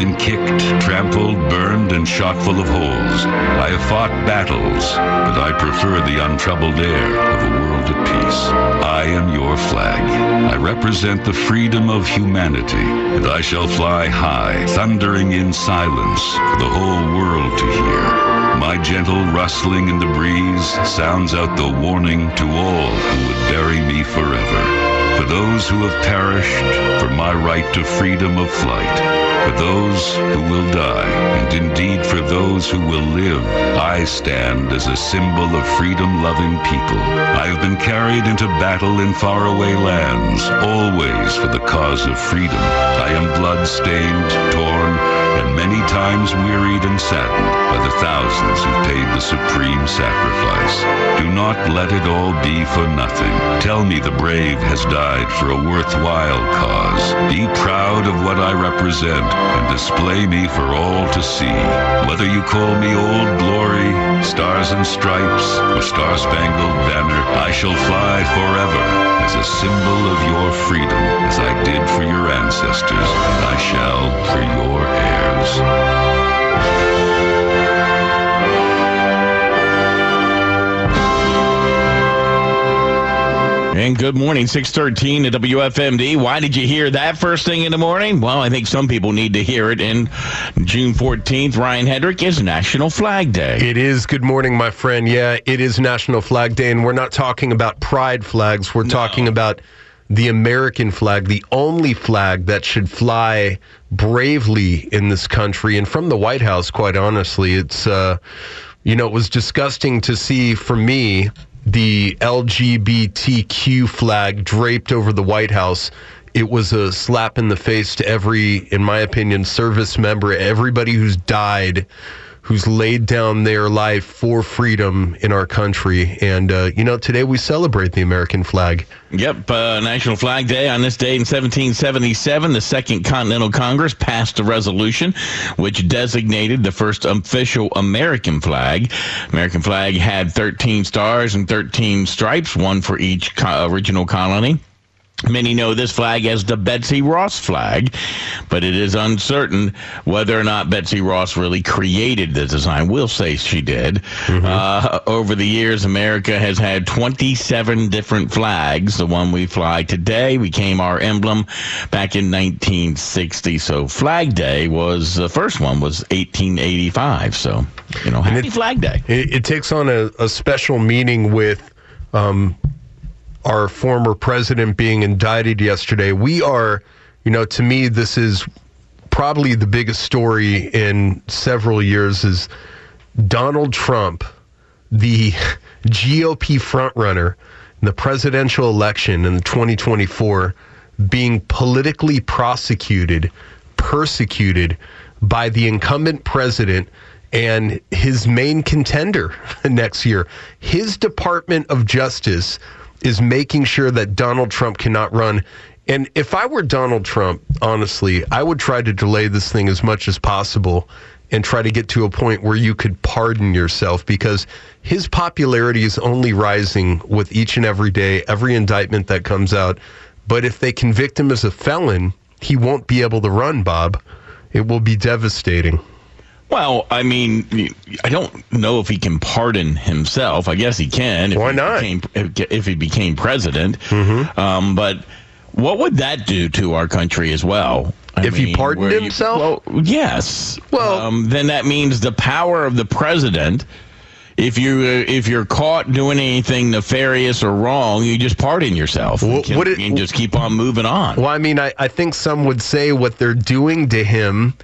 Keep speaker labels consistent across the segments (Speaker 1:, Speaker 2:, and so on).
Speaker 1: been kicked, trampled, burned, and shot full of holes. I have fought battles, but I prefer the untroubled air of a world at peace. I am your flag. I represent the freedom of humanity, and I shall fly high, thundering in silence for the whole world to hear. My gentle rustling in the breeze sounds out the warning to all who would bury me forever. For those who have perished, for my right to freedom of flight, for those who will die, and indeed for those who will live, I stand as a symbol of freedom-loving people. I have been carried into battle in faraway lands, always for the cause of freedom. I am blood-stained, torn, and many times wearied and saddened by the thousands who paid the supreme sacrifice. Do not let it all be for nothing. Tell me the brave has died for a worthwhile cause. Be proud of what I represent and display me for all to see. Whether you call me Old Glory, Stars and Stripes, or Star Spangled Banner, I shall fly forever as a symbol of your freedom, as I did for your ancestors, and I shall for your heirs.
Speaker 2: And good morning, 613 at WFMD. Why did you hear that first thing in the morning? Well, I think some people need to hear it. And June 14th, Ryan Hedrick, is National Flag Day.
Speaker 3: It is. Good morning, my friend. Yeah, it is National Flag Day, and we're not talking about pride flags. We're
Speaker 2: No.
Speaker 3: talking about the American flag, the only flag that should fly bravely in this country. And from the White House, quite honestly, it's, uh, you know, it was disgusting to see for me the LGBTQ flag draped over the White House. It was a slap in the face to every, in my opinion, service member, everybody who's died who's laid down their life for freedom in our country. And, uh, you know, today we celebrate the American flag.
Speaker 2: Yep, uh, National Flag Day. On this day in 1777, the Second Continental Congress passed a resolution which designated the first official American flag. American flag had 13 stars and 13 stripes, one for each co- original colony. Many know this flag as the Betsy Ross flag, but it is uncertain whether or not Betsy Ross really created the design. We'll say she did. Uh, over the years, America has had 27 different flags. The one we fly today became our emblem back in 1960. So Flag Day was the first one was 1885. So, you know, happy
Speaker 3: it-
Speaker 2: Flag Day.
Speaker 3: It, it takes on a, a special meaning with um, our former president being indicted yesterday. We are, you know, to me, this is probably the biggest story in several years is Donald Trump, the GOP frontrunner in the presidential election in 2024, being politically prosecuted, persecuted by the incumbent president and his main contender next year. His Department of Justice is making sure that Donald Trump cannot run. And if I were Donald Trump, honestly, I would try to delay this thing as much as possible and try to get to a point where you could pardon yourself because his popularity is only rising with each and every day, every indictment that comes out. But if they convict him as a felon, he won't be able to run, Bob. It will be devastating.
Speaker 2: Well, I mean, I don't know if he can pardon himself. I guess he can. If
Speaker 3: Why
Speaker 2: he
Speaker 3: not?
Speaker 2: Became, if he became president. Um, but what would that do to our country as well? I
Speaker 3: If he pardoned
Speaker 2: you-
Speaker 3: himself?
Speaker 2: well, yes.
Speaker 3: Well-
Speaker 2: um, then that means the power of the president. If you uh, if you're caught doing anything nefarious or wrong, you just pardon yourself
Speaker 3: Well,
Speaker 2: and, can-
Speaker 3: it-
Speaker 2: and just keep on moving on.
Speaker 3: Well, I mean, I, I think some would say what they're doing to him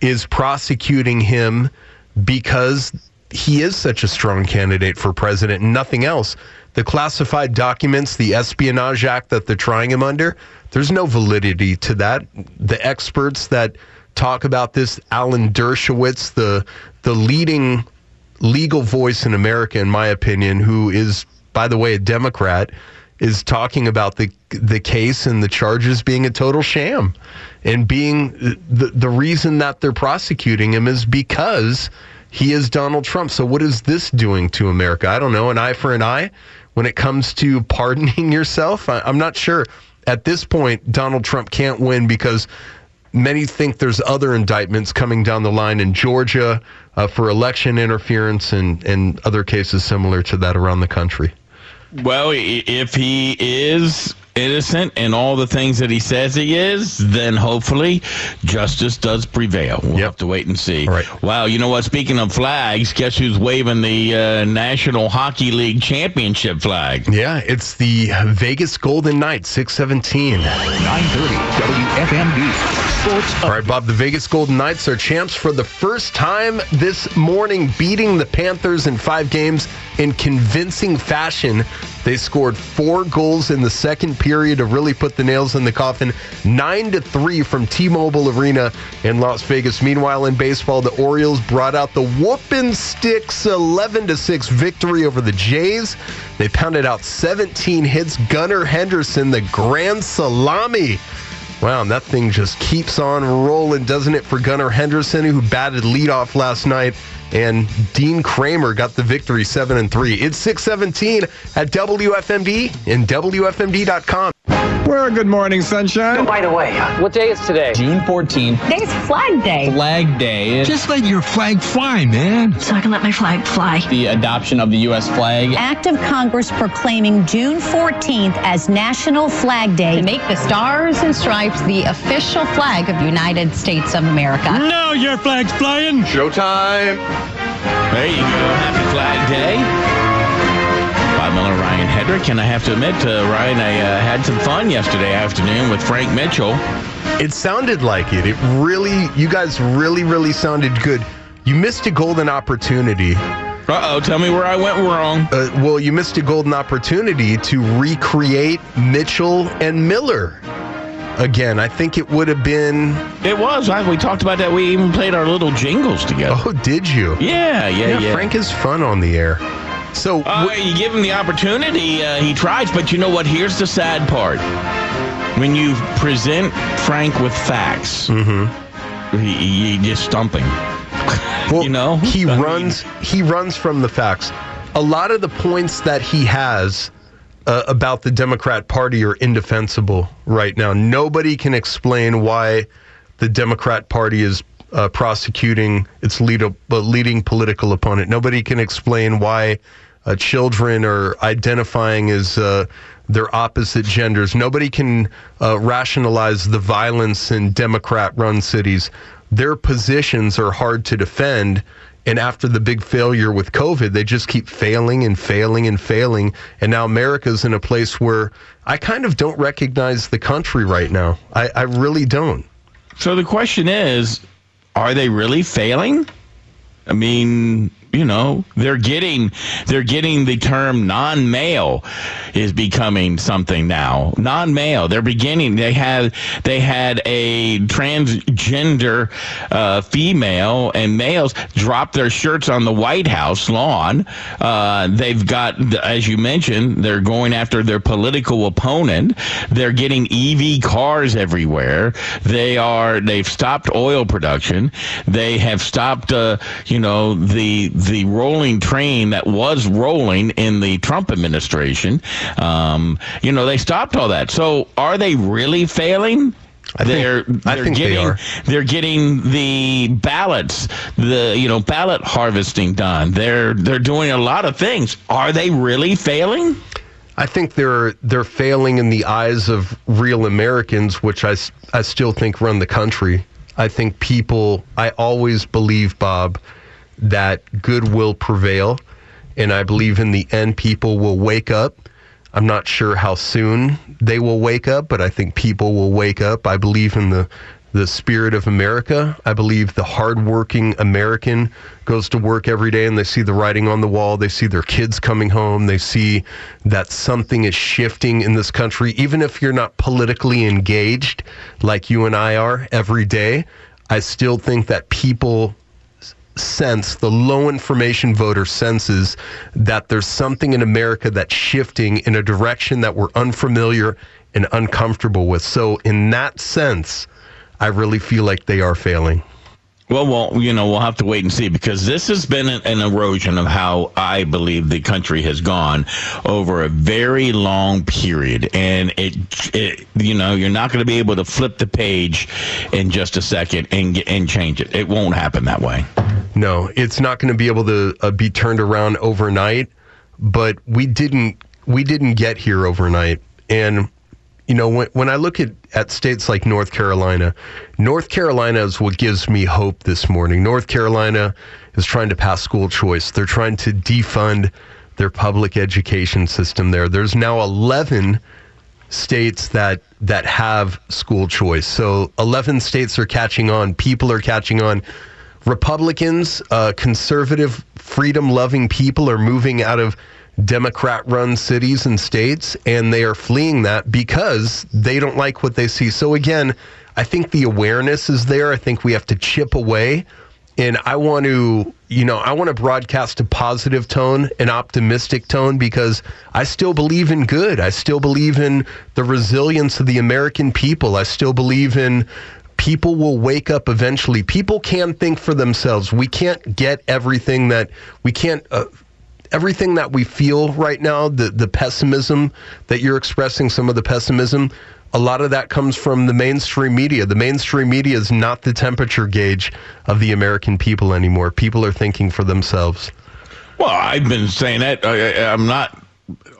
Speaker 3: is prosecuting him because he is such a strong candidate for president and nothing else. The classified documents, the Espionage Act that they're trying him under, there's no validity to that. The experts that talk about this, Alan Dershowitz, the the leading legal voice in America, in my opinion, who is, by the way, a Democrat, is talking about the the case and the charges being a total sham, and being the the reason that they're prosecuting him is because he is Donald Trump. So what is this doing to America? I don't know. An eye for an eye. When it comes to pardoning yourself, I, I'm not sure. At this point, Donald Trump can't win because many think there's other indictments coming down the line in Georgia uh, for election interference and, and other cases similar to that around the country.
Speaker 2: Well, if he is innocent in all the things that he says he is, then hopefully justice does prevail. We'll yep. have to wait and see.
Speaker 3: All right.
Speaker 2: Wow, you know what? Speaking of flags, guess who's waving the uh, National Hockey League Championship flag?
Speaker 3: Yeah, it's the Vegas Golden Knights, 617. 930 WFMD. Sports. All right, Bob, the Vegas Golden Knights are champs for the first time this morning, beating the Panthers in five games in convincing fashion. They scored four goals in the second period to really put the nails in the coffin. Nine to three from T-Mobile Arena in Las Vegas. Meanwhile, in baseball, the Orioles brought out the whooping sticks, eleven to six victory over the Jays. They pounded out 17 hits. Gunnar Henderson, the grand salami. Wow, and that thing just keeps on rolling, doesn't it, for Gunnar Henderson, who batted leadoff last night and Dean Kremer got the victory 7 and 3. It's 617 at WFMD and WFMD.com.
Speaker 4: Well, good morning, sunshine.
Speaker 5: Oh, by the way, what day is today?
Speaker 6: June 14th.
Speaker 7: Today's Flag Day.
Speaker 6: Flag Day.
Speaker 8: Just let your flag fly, man.
Speaker 7: So I can let my flag fly.
Speaker 6: The adoption of the U.S. flag.
Speaker 7: Act of Congress proclaiming June 14th as National Flag Day
Speaker 9: to make the stars and stripes the official flag of the United States of America.
Speaker 8: Now your flag's flying.
Speaker 3: Showtime.
Speaker 2: There you go. Happy Flag Day. Miller, Ryan Hedrick, and I have to admit, uh, Ryan, I uh, had some fun yesterday afternoon with Frank Mitchell.
Speaker 3: It sounded like it. It really, you guys really, really sounded good. You missed a golden opportunity.
Speaker 2: Uh oh, tell me where I went wrong.
Speaker 3: Uh, well, you missed a golden opportunity to recreate Mitchell and Miller again. I think it would have been.
Speaker 2: It was. We talked about that. We even played our little jingles together.
Speaker 3: Oh, did you?
Speaker 2: Yeah, yeah, yeah.
Speaker 3: yeah. Frank is fun on the air. So
Speaker 2: uh, you give him the opportunity, uh, he tries. But you know what? Here's the sad part: when you present Frank with facts,
Speaker 3: mm-hmm.
Speaker 2: he, he just stumping.
Speaker 3: Well,
Speaker 2: you know,
Speaker 3: he I runs. Mean, he runs from the facts. A lot of the points that he has uh, about the Democrat Party are indefensible right now. Nobody can explain why the Democrat Party is uh, prosecuting its lead, uh, leading political opponent. Nobody can explain why uh, children are identifying as uh, their opposite genders. Nobody can uh, rationalize the violence in Democrat run cities. Their positions are hard to defend. And after the big failure with COVID, they just keep failing and failing and failing. And now America's in a place where I kind of don't recognize the country right now. I, I really don't.
Speaker 2: So the question is are they really failing? I mean, you know they're getting they're getting the term non-male is becoming something now. Non-male. They're beginning they had they had a transgender uh, female and males drop their shirts on the white house lawn. Uh, they've got as you mentioned they're going after their political opponent. They're getting ev cars everywhere. They are they've stopped oil production. They have stopped uh, you know the the rolling train that was rolling in the Trump administration. Um, you know, they stopped all that. So are they really failing?
Speaker 3: I they're think, they're
Speaker 2: getting
Speaker 3: they are.
Speaker 2: they're getting the ballots, the you know ballot harvesting done. They're they're doing a lot of things. Are they really failing?
Speaker 3: I think they're they're failing in the eyes of real Americans, which I, I still think run the country. I think people. I always believe, Bob, that good will prevail. And I believe in the end, people will wake up. I'm not sure how soon they will wake up, but I think people will wake up. I believe in the the spirit of America. I believe the hardworking American goes to work every day and they see the writing on the wall. They see their kids coming home. They see that something is shifting in this country. Even if you're not politically engaged like you and I are every day, I still think that people sense, the low information voter senses that there's something in America that's shifting in a direction that we're unfamiliar and uncomfortable with. So, in that sense, I really feel like they are failing.
Speaker 2: Well, well, you know, we'll have to wait and see because this has been an, erosion of how I believe the country has gone over a very long period, and it, it you know, you're not going to be able to flip the page in just a second and and change it. It won't happen that way.
Speaker 3: No, it's not going to be able to uh, be turned around overnight. But we didn't we didn't get here overnight, and you know, when, when I look at, at states like North Carolina, North Carolina is what gives me hope this morning. North Carolina is trying to pass school choice. They're trying to defund their public education system there. There's now 11 states that that have school choice. So 11 states are catching on. People are catching on. Republicans, uh, conservative, freedom-loving people are moving out of Democrat run cities and states, and they are fleeing that because they don't like what they see. So, again, I think the awareness is there. I think we have to chip away. And I want to, you know, I want to broadcast a positive tone, an optimistic tone, because I still believe in good. I still believe in the resilience of the American people. I still believe in people will wake up eventually. People can think for themselves. We can't get everything that we can't. Uh, everything that we feel right now, the the pessimism that you're expressing, some of the pessimism, a lot of that comes from the mainstream media. The mainstream media is not the temperature gauge of the American people anymore. People are thinking for themselves.
Speaker 2: Well, I've been saying that. I, I'm not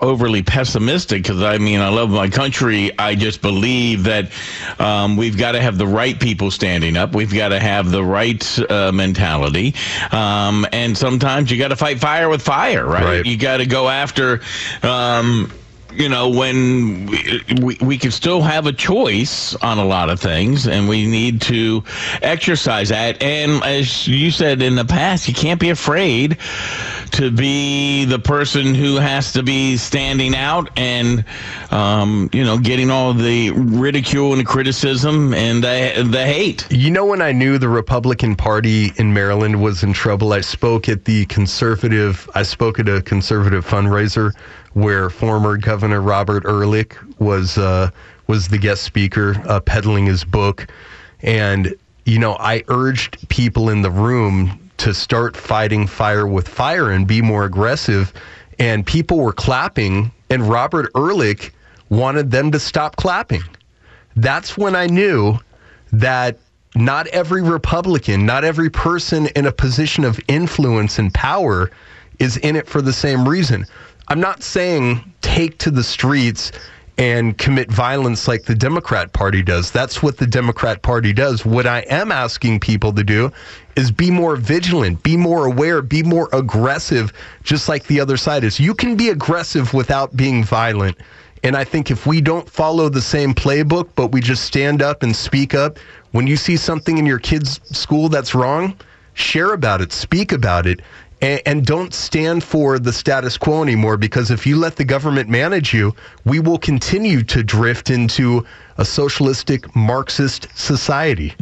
Speaker 2: overly pessimistic because I mean I love my country. I just believe that um, we've got to have the right people standing up. We've got to have the right uh, mentality, um, and sometimes you got to fight fire with fire, right? right. You got to go after. Um, you know, when we, we, we can still have a choice on a lot of things, and we need to exercise that. And as you said in the past, you can't be afraid to be the person who has to be standing out and, um, you know, getting all the ridicule and the criticism and the, the hate.
Speaker 3: You know, when I knew the Republican Party in Maryland was in trouble, I spoke at the conservative, I spoke at a conservative fundraiser where former Governor Robert Ehrlich was uh, was the guest speaker, uh, peddling his book, and you know I urged people in the room to start fighting fire with fire and be more aggressive, and people were clapping, and Robert Ehrlich wanted them to stop clapping. That's when I knew that not every Republican, not every person in a position of influence and power is in it for the same reason. I'm not saying take to the streets and commit violence like the Democrat Party does. That's what the Democrat Party does. What I am asking people to do is be more vigilant, be more aware, be more aggressive, just like the other side is. You can be aggressive without being violent. And I think if we don't follow the same playbook, but we just stand up and speak up, when you see something in your kid's school that's wrong, share about it, speak about it and, and, don't stand for the status quo anymore because if you let the government manage you, we will continue to drift into a socialistic Marxist society.